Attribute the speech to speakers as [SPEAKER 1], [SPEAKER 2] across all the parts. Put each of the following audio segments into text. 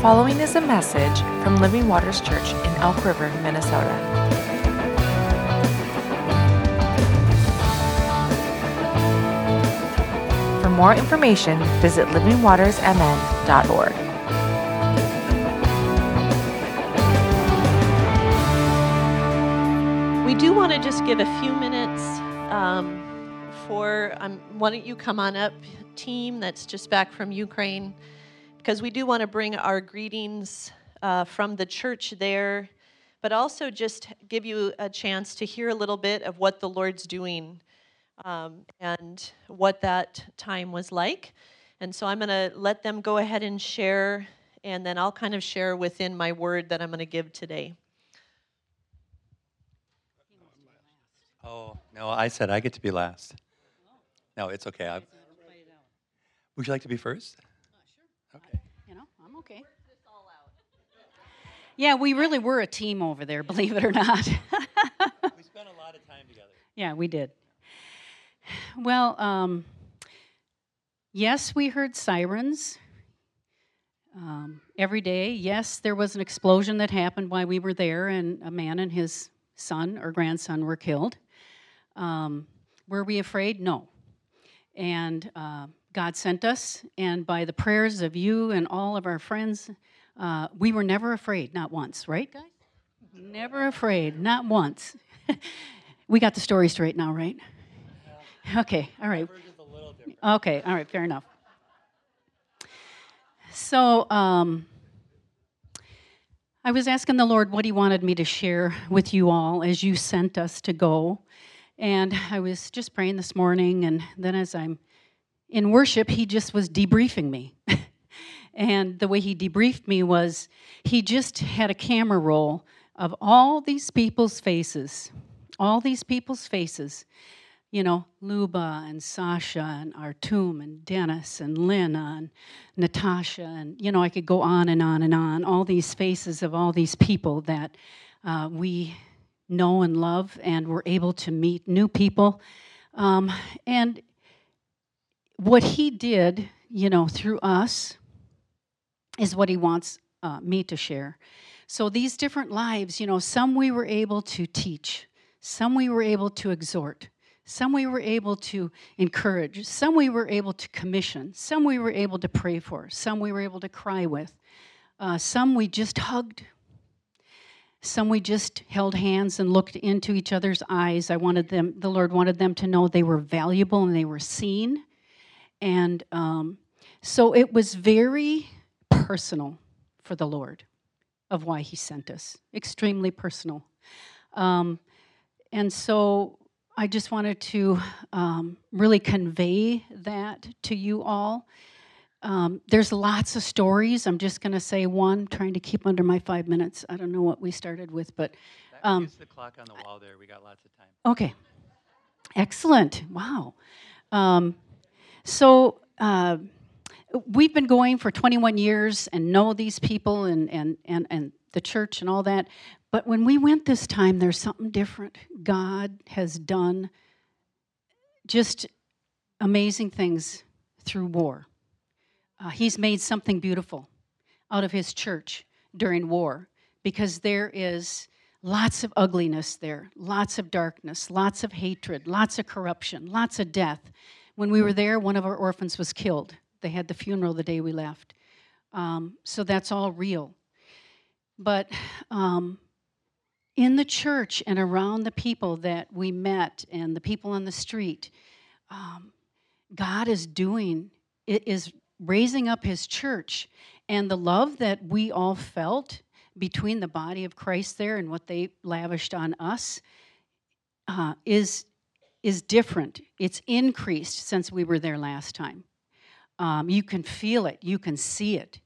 [SPEAKER 1] following is a message from Living Waters Church in Elk River, Minnesota. For more information, visit livingwatersmn.org.
[SPEAKER 2] We do want to just give a few minutes um, for, um, why don't you come on up, team that's just back from Ukraine, because we do want to bring our greetings uh, from the church there, but also just give you a chance to hear a little bit of what the Lord's doing um, and what that time was like. And so I'm going to let them go ahead and share, and then I'll kind of share within my word that I'm going to give today.
[SPEAKER 3] Oh, no, I said I get to be last. No, it's okay. I, would you like to be first? Okay.
[SPEAKER 4] You know, I'm okay. Yeah, we really were a team over there, believe it or not.
[SPEAKER 3] We spent a lot of time together.
[SPEAKER 4] yeah, we did. Well, um, yes, we heard sirens um, every day. Yes, there was an explosion that happened while we were there, and a man and his son or grandson were killed. Um, were we afraid? No. And uh, God sent us, and by the prayers of you and all of our friends, uh, we were never afraid, not once, right, guys? Never afraid, not once. we got the story straight now, right? Okay, all right.
[SPEAKER 3] Version's a little different.
[SPEAKER 4] Okay, all right, fair enough. So, um, I was asking the Lord what He wanted me to share with you all as you sent us to go. And I was just praying this morning, and then as I'm in worship, He just was debriefing me. and the way He debriefed me was He just had a camera roll of all these people's faces, all these people's faces you know, Luba and Sasha and Artum and Dennis and Lynn and Natasha, and you know, I could go on and on and on. All these faces of all these people that uh, we know and love, and we're able to meet new people. Um, and what he did, you know, through us is what he wants uh, me to share. So these different lives, you know, some we were able to teach, some we were able to exhort. Some we were able to encourage. Some we were able to commission. Some we were able to pray for. Some we were able to cry with. Uh, some we just hugged. Some we just held hands and looked into each other's eyes. I wanted them, the Lord wanted them to know they were valuable and they were seen. And um, so it was very personal for the Lord of why He sent us, extremely personal. Um, and so I just wanted to um, really convey that to you all. Um, there's lots of stories. I'm just going to say one, trying to keep under my five minutes. I don't know what we started with, but
[SPEAKER 3] That
[SPEAKER 4] Um,
[SPEAKER 3] is the clock on the wall there. We got lots of time.
[SPEAKER 4] okay. Excellent. Wow. Um, so uh, we've been going for 21 years and know these people and, and, and, and the church and all that. But when we went this time, there's something different. God has done just amazing things through war. Uh, he's made something beautiful out of his church during war because there is lots of ugliness there, lots of darkness, lots of hatred, lots of corruption, lots of death. When we were there, one of our orphans was killed. They had the funeral the day we left. Um, so that's all real. But um, in the church and around the people that we met and the people on the street, um, God is doing, is raising up his church. And the love that we all felt between the body of Christ there and what they lavished on us uh, is, is different. It's increased since we were there last time. Um, you can feel it, you can see it.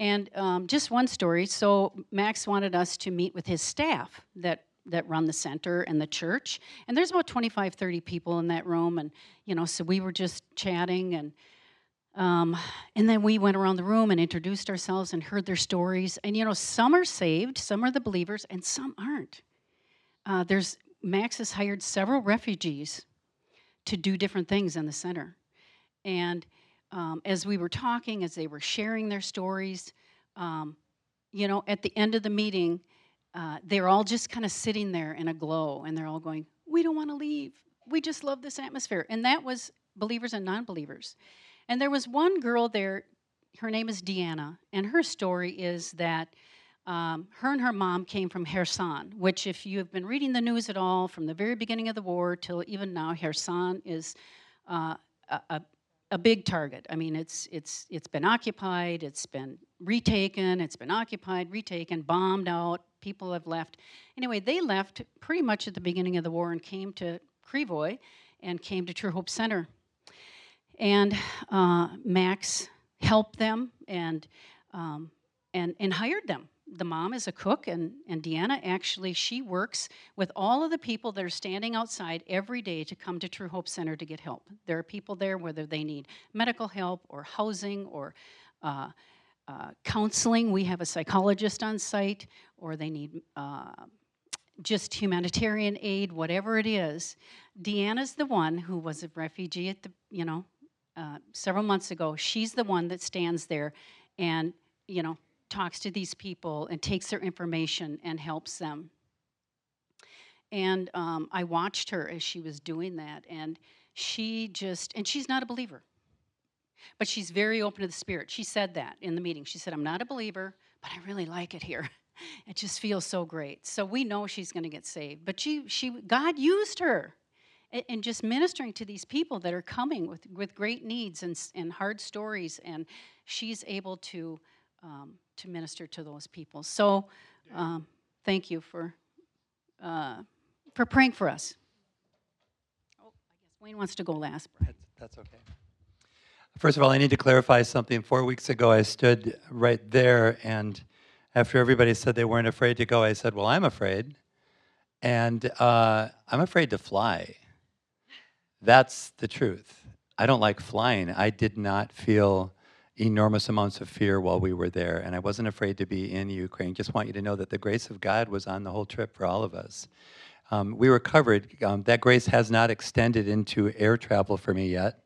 [SPEAKER 4] And um, just one story. So Max wanted us to meet with his staff that that run the center and the church. And there's about 25, 30 people in that room. And you know, so we were just chatting and. Um, and then we went around the room and introduced ourselves and heard their stories. And you know, some are saved, some are the believers, and some aren't. Uh, there's Max has hired several refugees to do different things in the center. And um, as we were talking, as they were sharing their stories, um, you know, at the end of the meeting, uh, they're all just kind of sitting there in a glow and they're all going, We don't want to leave. We just love this atmosphere. And that was believers and non believers. And there was one girl there, her name is Deanna, and her story is that um, her and her mom came from Kherson, which, if you have been reading the news at all, from the very beginning of the war till even now, Kherson is uh, a, a, a big target. I mean, it's it's it's been occupied, it's been retaken, it's been occupied, retaken, bombed out. People have left. Anyway, they left pretty much at the beginning of the war and came to Krivoy and came to True Hope Center. And uh, Max helped them and um, and and hired them the mom is a cook and, and deanna actually she works with all of the people that are standing outside every day to come to true hope center to get help. There are people there whether they need medical help or housing or uh, uh, counseling. We have a psychologist on site or they need uh, just humanitarian aid whatever it is. Deanna's the one who was a refugee at the you know uh, several months ago. She's the one that stands there and you know talks to these people and takes their information and helps them. And um, I watched her as she was doing that, and she just, and she's not a believer, but she's very open to the Spirit. She said that in the meeting. She said, I'm not a believer, but I really like it here. It just feels so great. So we know she's going to get saved. But she, she, God used her and just ministering to these people that are coming with, with great needs and, and hard stories, and she's able to um, to minister to those people. So, um, thank you for uh, for praying for us. Oh, I guess Wayne wants to go last.
[SPEAKER 3] That's, that's okay. First of all, I need to clarify something. Four weeks ago, I stood right there, and after everybody said they weren't afraid to go, I said, "Well, I'm afraid, and uh, I'm afraid to fly." That's the truth. I don't like flying. I did not feel enormous amounts of fear while we were there, and I wasn't afraid to be in Ukraine. Just want you to know that the grace of God was on the whole trip for all of us. Um, we were covered. Um, that grace has not extended into air travel for me yet.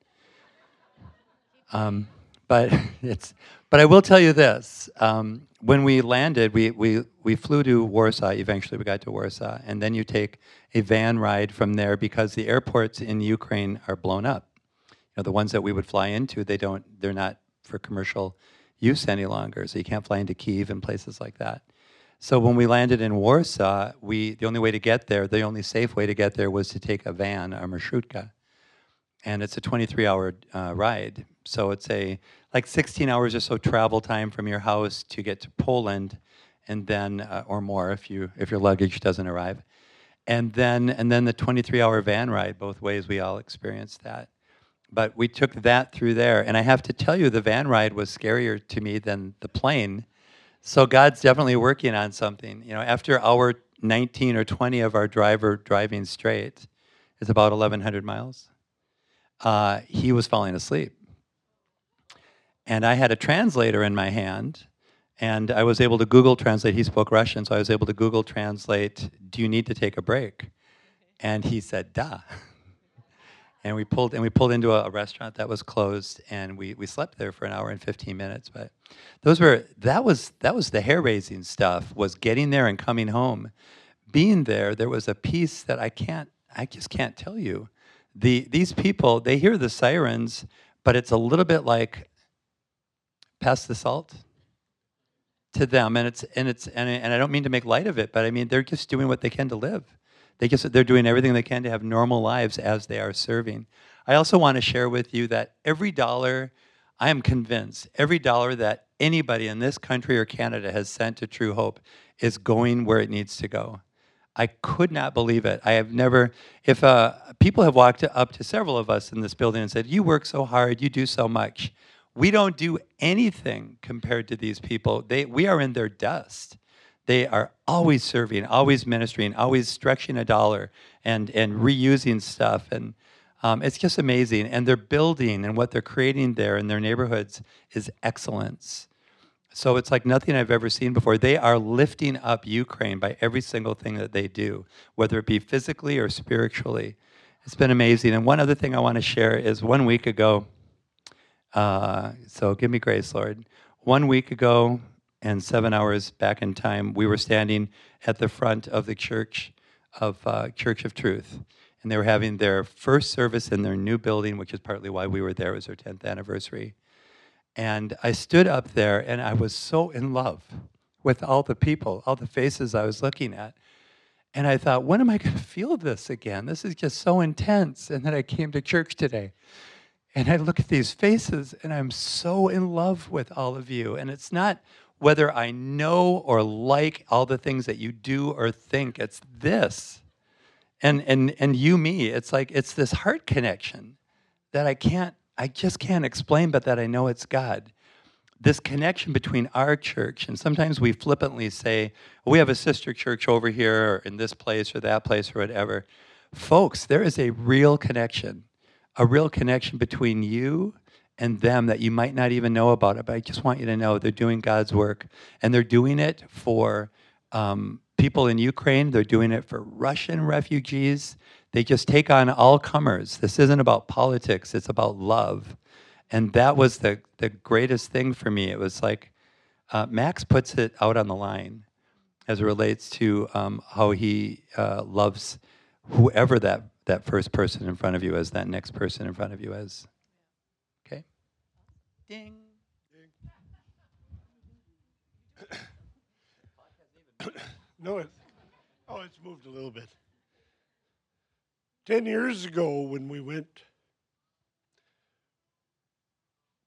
[SPEAKER 3] Um, but it's. But I will tell you this: um, when we landed, we, we we flew to Warsaw. Eventually, we got to Warsaw, and then you take a van ride from there because the airports in Ukraine are blown up. You know, the ones that we would fly into, they don't. They're not for commercial use any longer. So you can't fly into Kiev and places like that. So when we landed in Warsaw, we the only way to get there, the only safe way to get there was to take a van, a marshrutka, and it's a 23-hour uh, ride. So it's a like 16 hours or so travel time from your house to get to Poland, and then uh, or more if you if your luggage doesn't arrive, and then and then the 23-hour van ride both ways. We all experienced that but we took that through there. And I have to tell you, the van ride was scarier to me than the plane. So God's definitely working on something. You know, after hour 19 or 20 of our driver driving straight, it's about 1,100 miles, uh, he was falling asleep. And I had a translator in my hand, and I was able to Google Translate. He spoke Russian, so I was able to Google Translate, Do you need to take a break? And he said, Duh. and we pulled and we pulled into a, a, restaurant that was closed and we, we slept there for an hour and 15 minutes but those were that was that was the hair raising stuff was getting there and coming home. Being there there was a piece that i can't i just can't tell you. The these people they hear the sirens but it's a little bit like pass the salt to them and it's and it's and, and i don't mean to make light of it but i mean they're just doing what they can to live they just they're doing everything they can to have normal lives as they are serving. I also want to share with you that every dollar, I am convinced, every dollar that anybody in this country or Canada has sent to True Hope is going where it needs to go. I could not believe it. I have never, if uh, people have walked up to several of us in this building and said, You work so hard, you do so much. We don't do anything compared to these people. They, we are in their dust. They are always serving, always ministering, always stretching a dollar and, and reusing stuff. And um, it's just amazing. And they're building and what they're creating there in their neighborhoods is excellence. So it's like nothing I've ever seen before. They are lifting up Ukraine by every single thing that they do, whether it be physically or spiritually. It's been amazing. And one other thing I want to share is one week ago, uh, so give me grace, Lord. One week ago, and seven hours back in time, we were standing at the front of the church of uh, Church of Truth. And they were having their first service in their new building, which is partly why we were there. It was their 10th anniversary. And I stood up there and I was so in love with all the people, all the faces I was looking at. And I thought, when am I going to feel this again? This is just so intense. And then I came to church today and I look at these faces and I'm so in love with all of you. And it's not whether I know or like all the things that you do or think, it's this. And, and, and you, me, it's like it's this heart connection that I can't, I just can't explain, but that I know it's God this connection between our church, and sometimes we flippantly say, we have a sister church over here, or in this place, or that place, or whatever. Folks, there is a real connection, a real connection between you and them that you might not even know about it. But I just want you to know they're doing God's work, and they're doing it for um, people in Ukraine, they're doing it for Russian refugees. They just take on all comers. This isn't about politics, it's about love and that was the the greatest thing for me. It was like uh, Max puts it out on the line as it relates to um, how he uh, loves whoever that that first person in front of you is, that next person in front of you is. Okay. Ding.
[SPEAKER 5] no, it, oh, it's moved a little bit. Ten years ago, when we went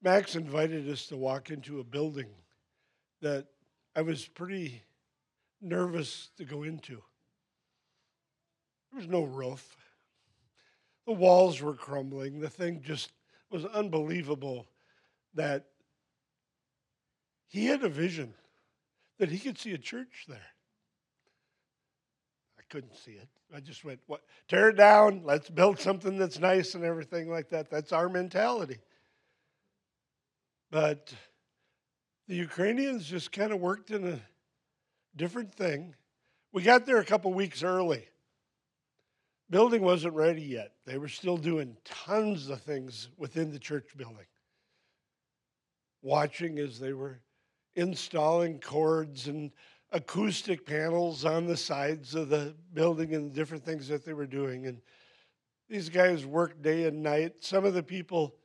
[SPEAKER 5] Max invited us to walk into a building that I was pretty nervous to go into. There was no roof. The walls were crumbling. The thing just was unbelievable that he had a vision that he could see a church there. I couldn't see it. I just went, what? Tear it down. Let's build something that's nice and everything like that. That's our mentality. But the Ukrainians just kind of worked in a different thing. We got there a couple weeks early. Building wasn't ready yet. They were still doing tons of things within the church building. Watching as they were installing cords and acoustic panels on the sides of the building and different things that they were doing. And these guys worked day and night. Some of the people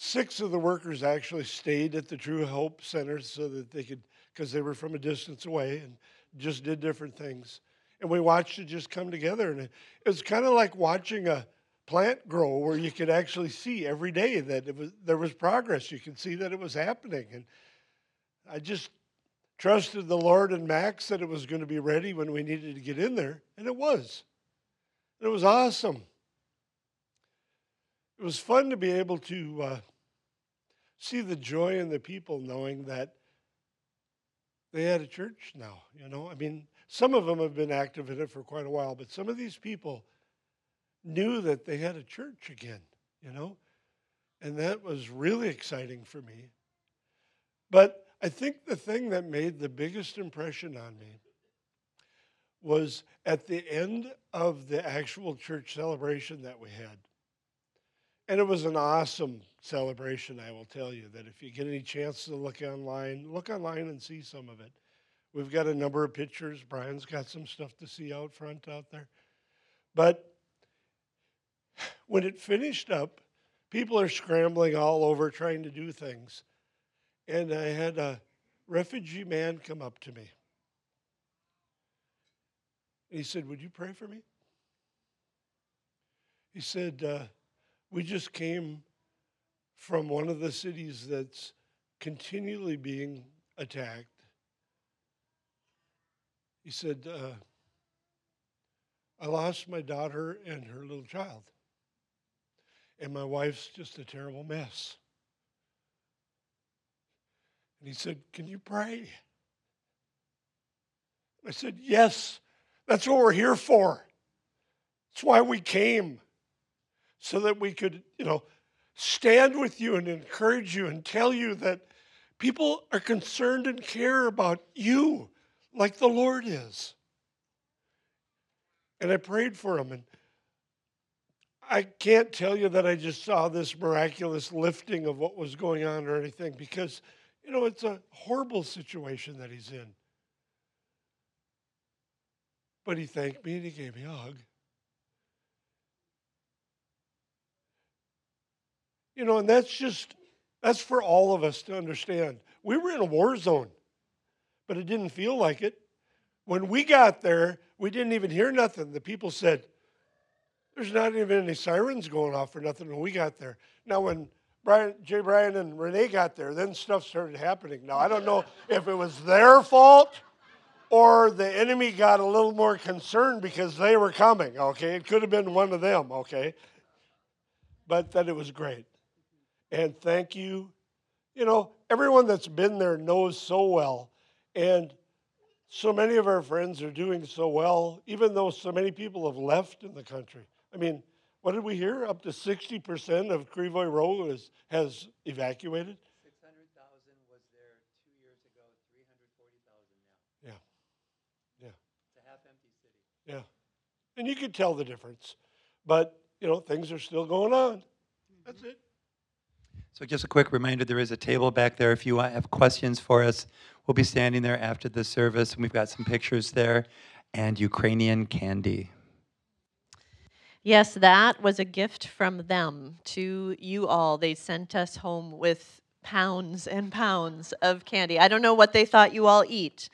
[SPEAKER 5] Six of the workers actually stayed at the True Hope Center so that they could, because they were from a distance away and just did different things. And we watched it just come together. And it, was kind of like watching a plant grow where you could actually see every day that it was, there was progress. You could see that it was happening. And I just trusted the Lord and Max that it was going to be ready when we needed to get in there. And it was. It was awesome it was fun to be able to uh, see the joy in the people knowing that they had a church now. You know, I mean, some of them have been active in it for quite a while, but some of these people knew that they had a church again, you know, and that was really exciting for me. But I think the thing that made the biggest impression on me was at the end of the actual church celebration that we had. And it was an awesome celebration, I will tell you, that if you get any chance to look online, look online and see some of it. We've got a number of pictures. Brian's got some stuff to see out front out there. But when it finished up, people are scrambling all over trying to do things. And I had a refugee man come up to me. He said, Would you pray for me? He said, uh, we just came from one of the cities that's continually being attacked. He said, uh, I lost my daughter and her little child. And my wife's just a terrible mess. And he said, Can you pray? I said, Yes, that's what we're here for. That's why we came so that we could, you know, stand with you and encourage you and tell you that people are concerned and care about you like the Lord is. And I prayed for him. And I can't tell you that I just saw this miraculous lifting of what was going on or anything because You know, it's a horrible situation that he's in. But he thanked me and he gave me a hug. You know, and that's just, that's for all of us to understand. We were in a war zone, but it didn't feel like it. When we got there, we didn't even hear nothing. The people said, there's not even any sirens going off or nothing when we got there. Now, when Brian, Jay Brian and Renae got there, then stuff started happening. Now, I don't know if it was their fault or the enemy got a little more concerned because they were coming, okay? It could have been one of them, okay? But that it was great. And thank you. You know, everyone that's been there knows so well. And so many of our friends are doing so well, even though so many people have left in the country. I mean, what did we hear? Up to 60% of Krivoy Rog is, has evacuated?
[SPEAKER 3] 600,000 was there two years ago, 340,000 now.
[SPEAKER 5] Yeah. Yeah.
[SPEAKER 3] It's a half empty city.
[SPEAKER 5] Yeah. And you could tell the difference. But, you know, things are still going on. That's it.
[SPEAKER 3] So, just a quick reminder there is a table back there. If you have questions for us, we'll be standing there after the service, and we've got some pictures there and Ukrainian candy.
[SPEAKER 2] Yes, that was a gift from them to you all. They sent us home with pounds and pounds of candy. I don't know what they thought you all eat,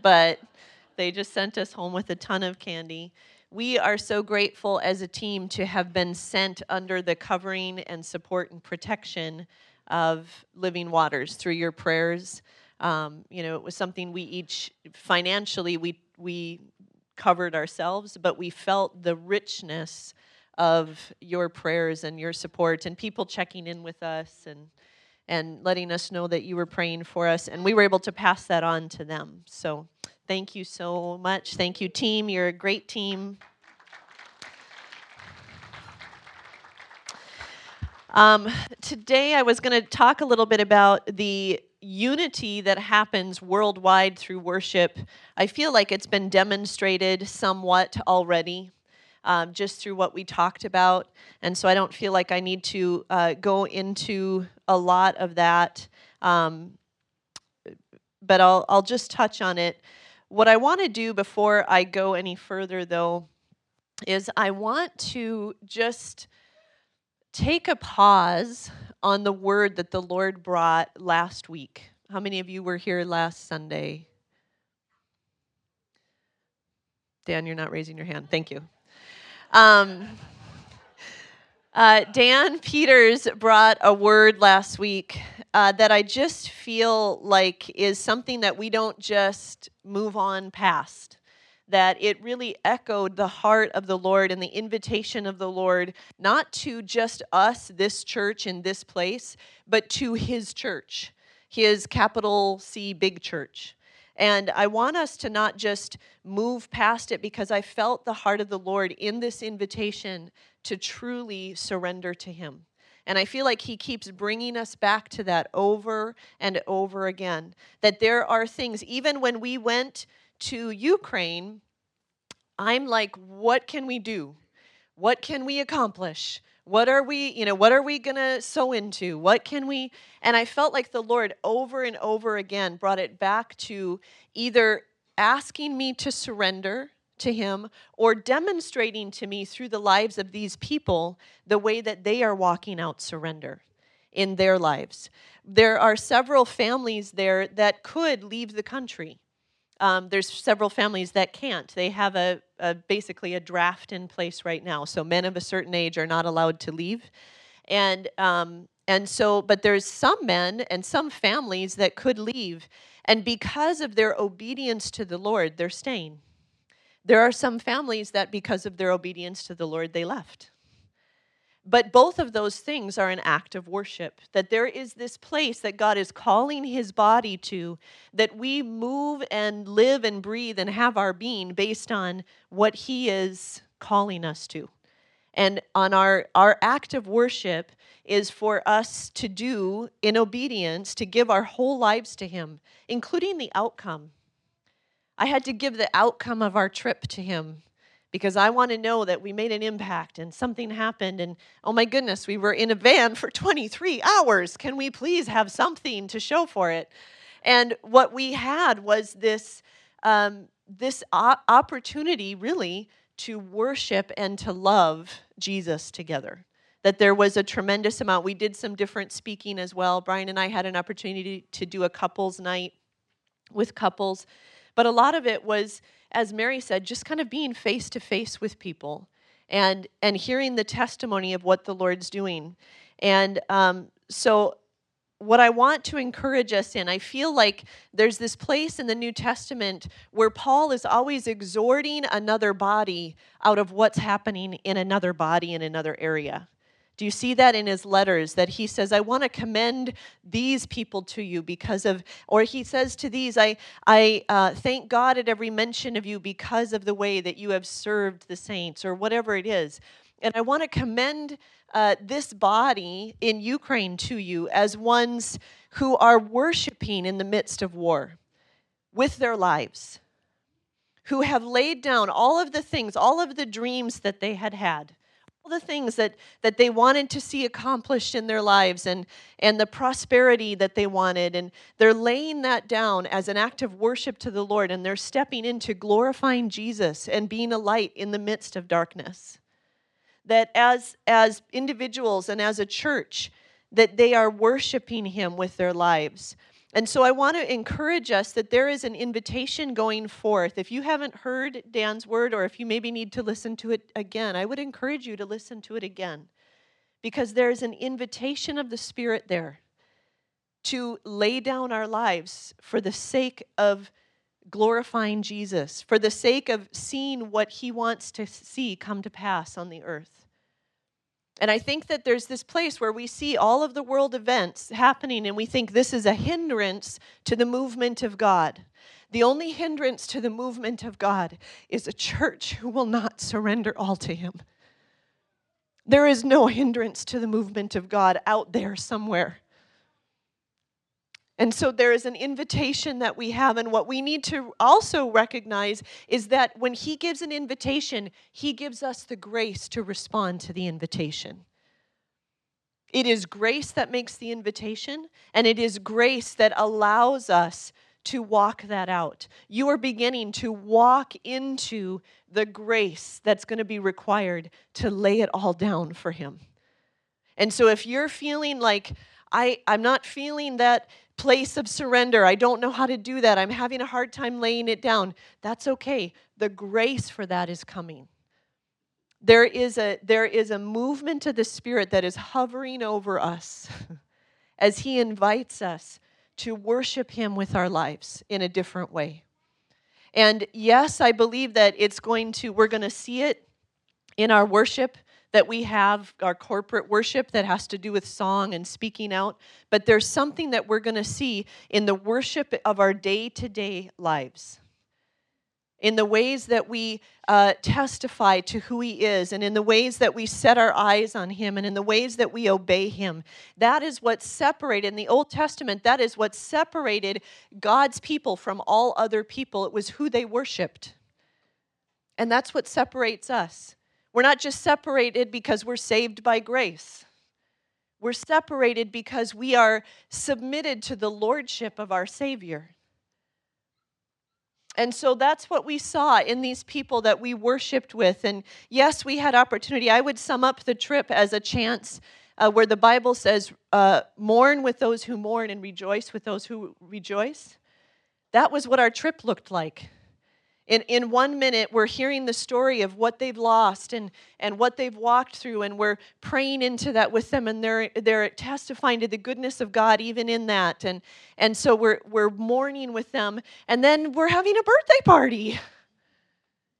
[SPEAKER 2] but they just sent us home with a ton of candy. We are so grateful as a team to have been sent under the covering and support and protection of Living Waters through your prayers. Um, you know, it was something we each financially we we covered ourselves, but we felt the richness of your prayers and your support and people checking in with us and and letting us know that you were praying for us and we were able to pass that on to them. So thank you so much. Thank you team. You're a great team. Um, today, I was going to talk a little bit about the unity that happens worldwide through worship. I feel like it's been demonstrated somewhat already. Um, just through what we talked about. And so I don't feel like I need to uh, go into a lot of that. Um, but I'll, I'll just touch on it. What I want to do before I go any further, though, is I want to just take a pause on the word that the Lord brought last week. How many of you were here last Sunday? Dan, you're not raising your hand. Thank you. Um, uh, Dan Peters brought a word last week uh, that I just feel like is something that we don't just move on past that it really echoed the heart of the Lord and the invitation of the Lord, not to just us, this church in this place, but to His church, His capital C big church. And I want us to not just move past it because I felt the heart of the Lord in this invitation to truly surrender to Him. And I feel like he keeps bringing us back to that over and over again. That there are things, even when we went to Ukraine, I'm like, what can we do? What can we accomplish? What are we, you know, what are we going to sow into? What can we? And I felt like the Lord over and over again brought it back to either asking me to surrender to Him or demonstrating to me through the lives of these people the way that they are walking out surrender in their lives. There are several families there that could leave the country um, there's several families that can't. They have a, a, basically a draft in place right now. So men of a certain age are not allowed to leave, and um, and so but there's some men and some families that could leave, and because of their obedience to the Lord, they're staying. There are some families that because of their obedience to the Lord, they left. But both of those things are an act of worship. That there is this place that God is calling his body to, that we move and live and breathe and have our being based on what he is calling us to. And on our, our act of worship is for us to do in obedience, to give our whole lives to him, including the outcome. I had to give the outcome of our trip to him because I want to know that we made an impact and something happened. And oh my goodness, we were in a van for 23 hours. Can we please have something to show for it? And what we had was this, um, this opportunity, really, to worship and to love Jesus together. That there was a tremendous amount. We did some different speaking as well. Brian and I had an opportunity to do a couples night with couples. But a lot of it was as Mary said, just kind of being face to face with people and and hearing the testimony of what the Lord's doing. And um, so, what I want to encourage us in, I feel like there's this place in the New Testament where Paul is always exhorting another body out of what's happening in another body in another area. Do you see that in his letters that he says, I want to commend these people to you because of, or he says to these, I, I uh, thank God at every mention of you because of the way that you have served the saints, or whatever it is. And I want to commend uh, this body in Ukraine to you as ones who are worshiping in the midst of war with their lives, who have laid down all of the things, all of the dreams that they had had the things that, that they wanted to see accomplished in their lives and, and the prosperity that they wanted. And they're laying that down as an act of worship to the Lord, and they're stepping into glorifying Jesus and being a light in the midst of darkness. That as, as individuals and as a church, that they are worshiping Him with their lives. And so I want to encourage us that there is an invitation going forth. If you haven't heard Dan's word, or if you maybe need to listen to it again, I would encourage you to listen to it again because there is an invitation of the Spirit there to lay down our lives for the sake of glorifying Jesus, for the sake of seeing what He wants to see come to pass on the earth. And I think that there's this place where we see all of the world events happening and we think this is a hindrance to the movement of God. The only hindrance to the movement of God is a church who will not surrender all to Him. There is no hindrance to the movement of God out there somewhere. And so there is an invitation that we have. And what we need to also recognize is that when He gives an invitation, He gives us the grace to respond to the invitation. It is grace that makes the invitation, and it is grace that allows us to walk that out. You are beginning to walk into the grace that's going to be required to lay it all down for Him. And so if you're feeling like, I, I'm not feeling that place of surrender. I don't know how to do that. I'm having a hard time laying it down. That's okay. The grace for that is coming. There is a, there is a movement of the Spirit that is hovering over us as He invites us to worship Him with our lives in a different way. And yes, I believe that it's going to, we're going to see it in our worship that we have our corporate worship that has to do with song and speaking out, but there's something that we're going to see in the worship of our day to day lives. In the ways that we uh, testify to who He is, and in the ways that we set our eyes on Him, and in the ways that we obey Him. That is what separated, in the Old Testament, that is what separated God's people from all other people. It was who they worshiped. And that's what separates us. We're not just separated because we're saved by grace. We're separated because we are submitted to the lordship of our Savior. And so that's what we saw in these people that we worshiped with. And yes, we had opportunity. I would sum up the trip as a chance uh, where the Bible says, uh, mourn with those who mourn and rejoice with those who rejoice. That was what our trip looked like in, in one minute, we're hearing the story of what they've lost and, and what they've walked through, and we're praying into that with them, and they're, they're testifying to the goodness of God even in that. And, and so we're, we're mourning with them, and then we're having a birthday party.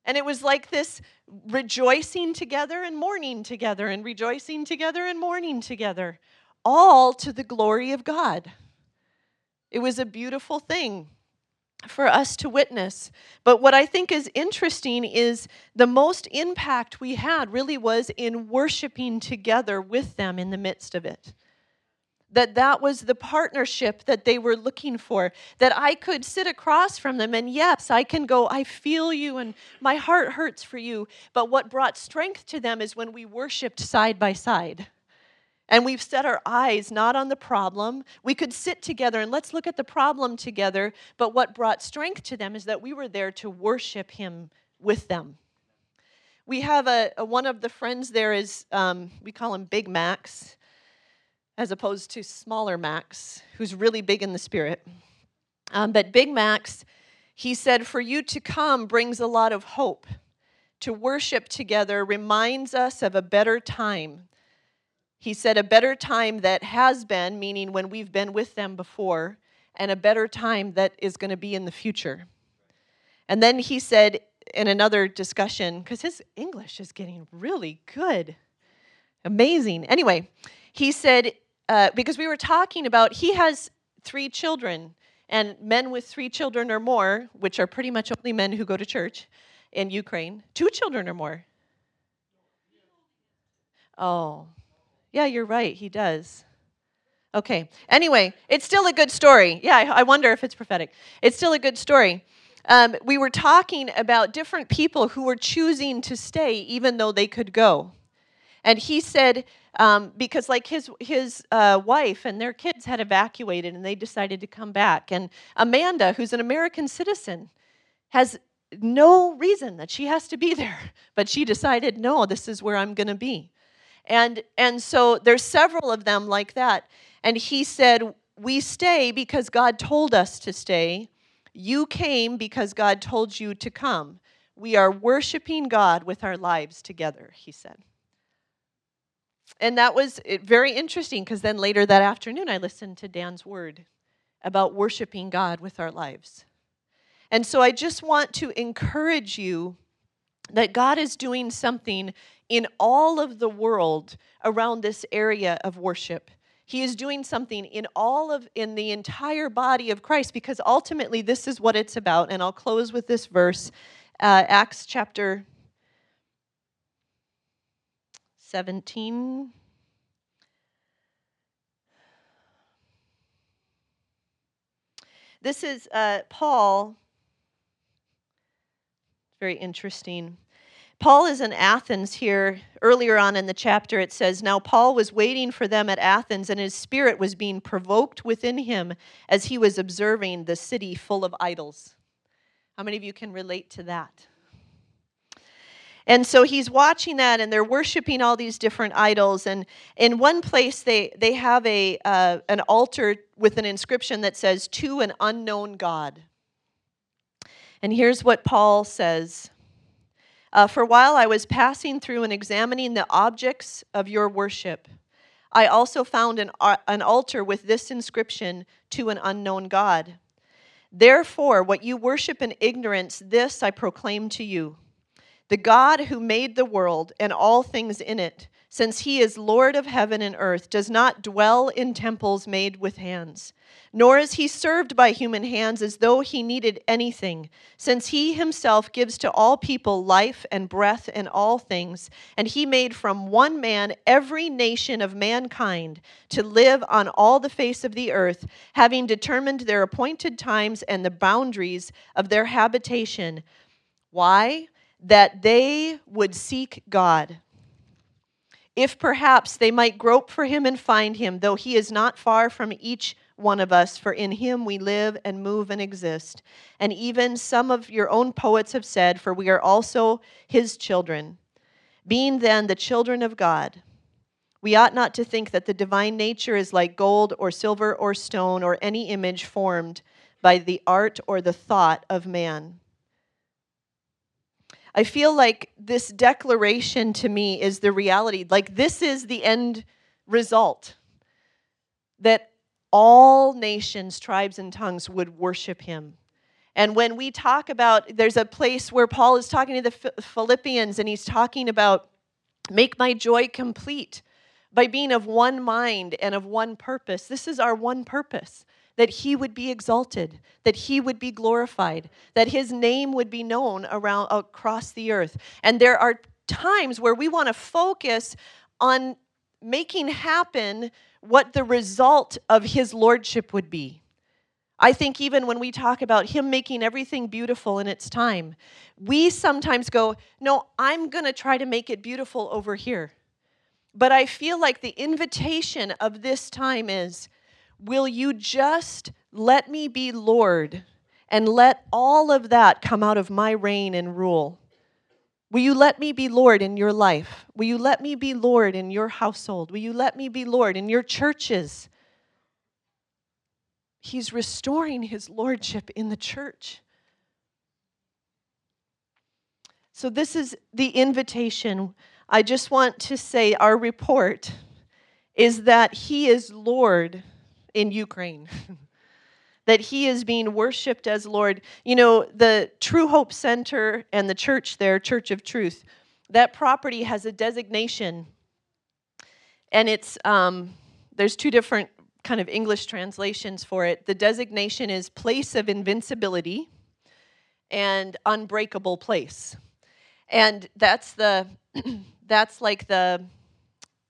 [SPEAKER 2] And it was like this rejoicing together and mourning together, and rejoicing together and mourning together, all to the glory of God. It was a beautiful thing for us to witness. But what I think is interesting is the most impact we had really was in worshiping together with them in the midst of it. that that was the partnership that they were looking for that i could sit across from them and yes i can go i feel you and my heart hurts for you but what brought strength to them is when we worshiped side by side and we've set our eyes not on the problem. We could sit together and let's look at the problem together. But what brought strength to them is that we were there to worship Him with them. We have a, a one of the friends there is, um, we call him Big Max, as opposed to smaller Max, who's really big in the spirit. Um, but Big Max, he said, for you to come brings a lot of hope. To worship together reminds us of a better time he said, a better time that has been, meaning when we've been with them before, and a better time that is going to be in the future. And then he said in another discussion, because his English is getting really good, amazing. Anyway, he said, uh, because we were talking about, he has three children, and men with three children or more, which are pretty much only men who go to church in Ukraine, two children or more. Oh, yeah, you're right. He does. Okay. Anyway, it's still a good story. Yeah, I, wonder if it's prophetic. It's still a good story. Um, we were talking about different people who were choosing to stay even though they could go. And he said, um, because like his his uh, wife and their kids had evacuated and they decided to come back. And Amanda, who's an American citizen, has no reason that she has to be there, but she decided, no, this is where I'm going to be. And, and so there's several of them like that. And he said, We stay because God told us to stay. You came because God told you to come. We are worshiping God with our lives together, he said. And that was eh, very interesting because then later that afternoon I listened to Dan's word about worshiping God with our lives. And so I just want to encourage you that God is doing something in all of the world around this area of worship. He is doing something in all of in the entire body of Christ because ultimately this is what it's about. And I'll close with this verse, uh, Acts chapter 17. This is uh, Paul. Very interesting. Paul is in Athens here. Earlier on in the chapter, it says, Now Paul was waiting for them at Athens, and his spirit was being provoked within him as he was observing the city full of idols. How many of you can relate to that? And so he's watching that, and they're worshiping all these different idols. And in one place, they, they have a, uh, an altar with an inscription that says, To an unknown God. And here's what Paul says uh, for while I was passing through and examining the objects of your worship, I also found an, uh, an altar with this inscription to an unknown God. Therefore, what you worship in ignorance, this I proclaim to you the God who made the world and all things in it, since he is Lord of heaven and earth, does not dwell in temples made with hands nor is he served by human hands as though he needed anything, since he himself gives to all people life and breath and all things, and he made from one man every nation of mankind to live on all the face of the earth, having determined their appointed times and the boundaries of their habitation. Why? That they would seek God. If perhaps they might grope for him and find him, though he is not far from each one of us, for in him we live and move and exist. And even some of your own poets have said, For we are also his children. Being then the children of God, we ought not to think that the divine nature is like gold or silver or stone or any image formed by the art or the thought of man. I feel like this declaration to me is the reality. Like, this is the end result. That all nations, tribes, and tongues would worship him. And when we talk about, there's a place where Paul is talking to the Philippians and he's talking about, make my joy complete by being of one mind and of one purpose. This is our one purpose that he would be exalted, that he would be glorified, that his name would be known around across the earth. And there are times where we want to focus on making happen what the result of his lordship would be. I think even when we talk about him making everything beautiful in its time, we sometimes go, No, I'm going to try to make it beautiful over here. But I feel like the invitation of this time is Will you just let me be Lord and let all of that come out of my reign and rule? Will you let me be Lord in your life? Will you let me be Lord in your household? Will you let me be Lord in your churches? He's restoring his lordship in the church. So, this is the invitation. I just want to say our report is that he is Lord in Ukraine. that he is being worshiped as Lord. You know, the True Hope Center and the church there, Church of Truth, that property has a designation. And it's, um, there's two different kind of English translations for it. The designation is place of invincibility and unbreakable place. And that's the, that's like the,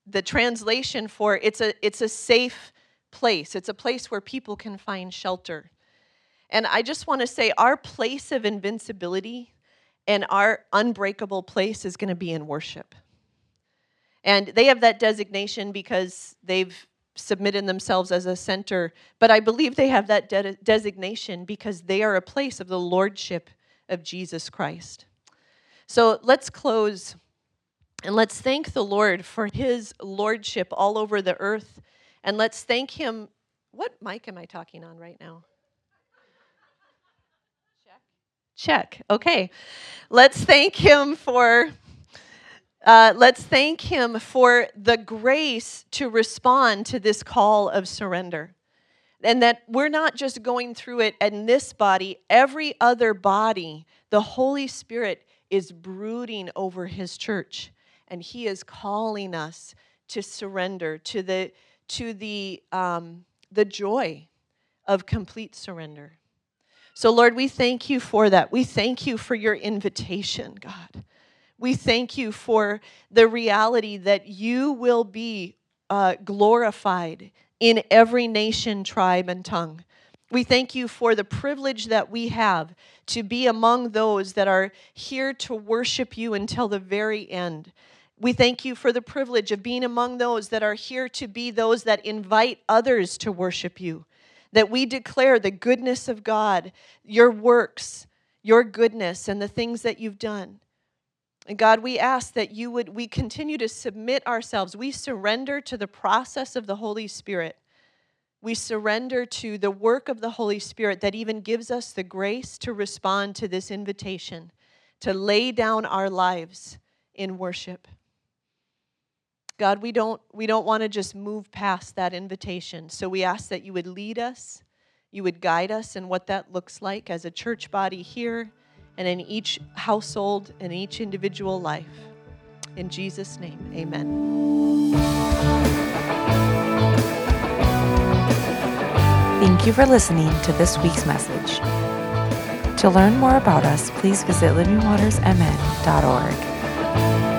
[SPEAKER 2] the translation for it's a, it's a safe place. It's a place where people can find shelter. And I just want to say our place of invincibility and our unbreakable place is going to be in worship. And they have that designation because they've submitted themselves as a center, but I believe they have that de- designation because they are a place of the lordship of Jesus Christ. So let's close and let's thank the Lord for his lordship all over the earth and let's thank Him. What mic am I talking on right now? Check. Check. Okay. Let's thank Him for. Uh, let's thank him for the grace to respond to this call of surrender. And that we're not just going through it in this body, every other body, the Holy Spirit is brooding over his church. And he is calling us to surrender to the to the, um, the joy of complete surrender. So, Lord, we thank you for that. We thank you for your invitation, God. We thank you for the reality that you will be uh, glorified in every nation, tribe, and tongue. We thank you for the privilege that we have to be among those that are here to worship you until the very end. We thank you for the privilege of being among those that are here to be those that invite others to worship you. That we declare the goodness of God, your works, your goodness, and the things that you've done. And God, we ask that you would, we continue to submit ourselves. We surrender to the process of the Holy Spirit. We surrender to the work of the Holy Spirit that even gives us the grace to respond to this invitation, to lay down our lives in worship. God, we don't, we don't want to just move past that invitation. So we ask that you would lead us, you would guide us in what that looks like as a church body here and in each household and each individual life. In Jesus' name, amen.
[SPEAKER 1] Thank you for listening to this week's message. To learn more about us, please visit livingwatersmn.org.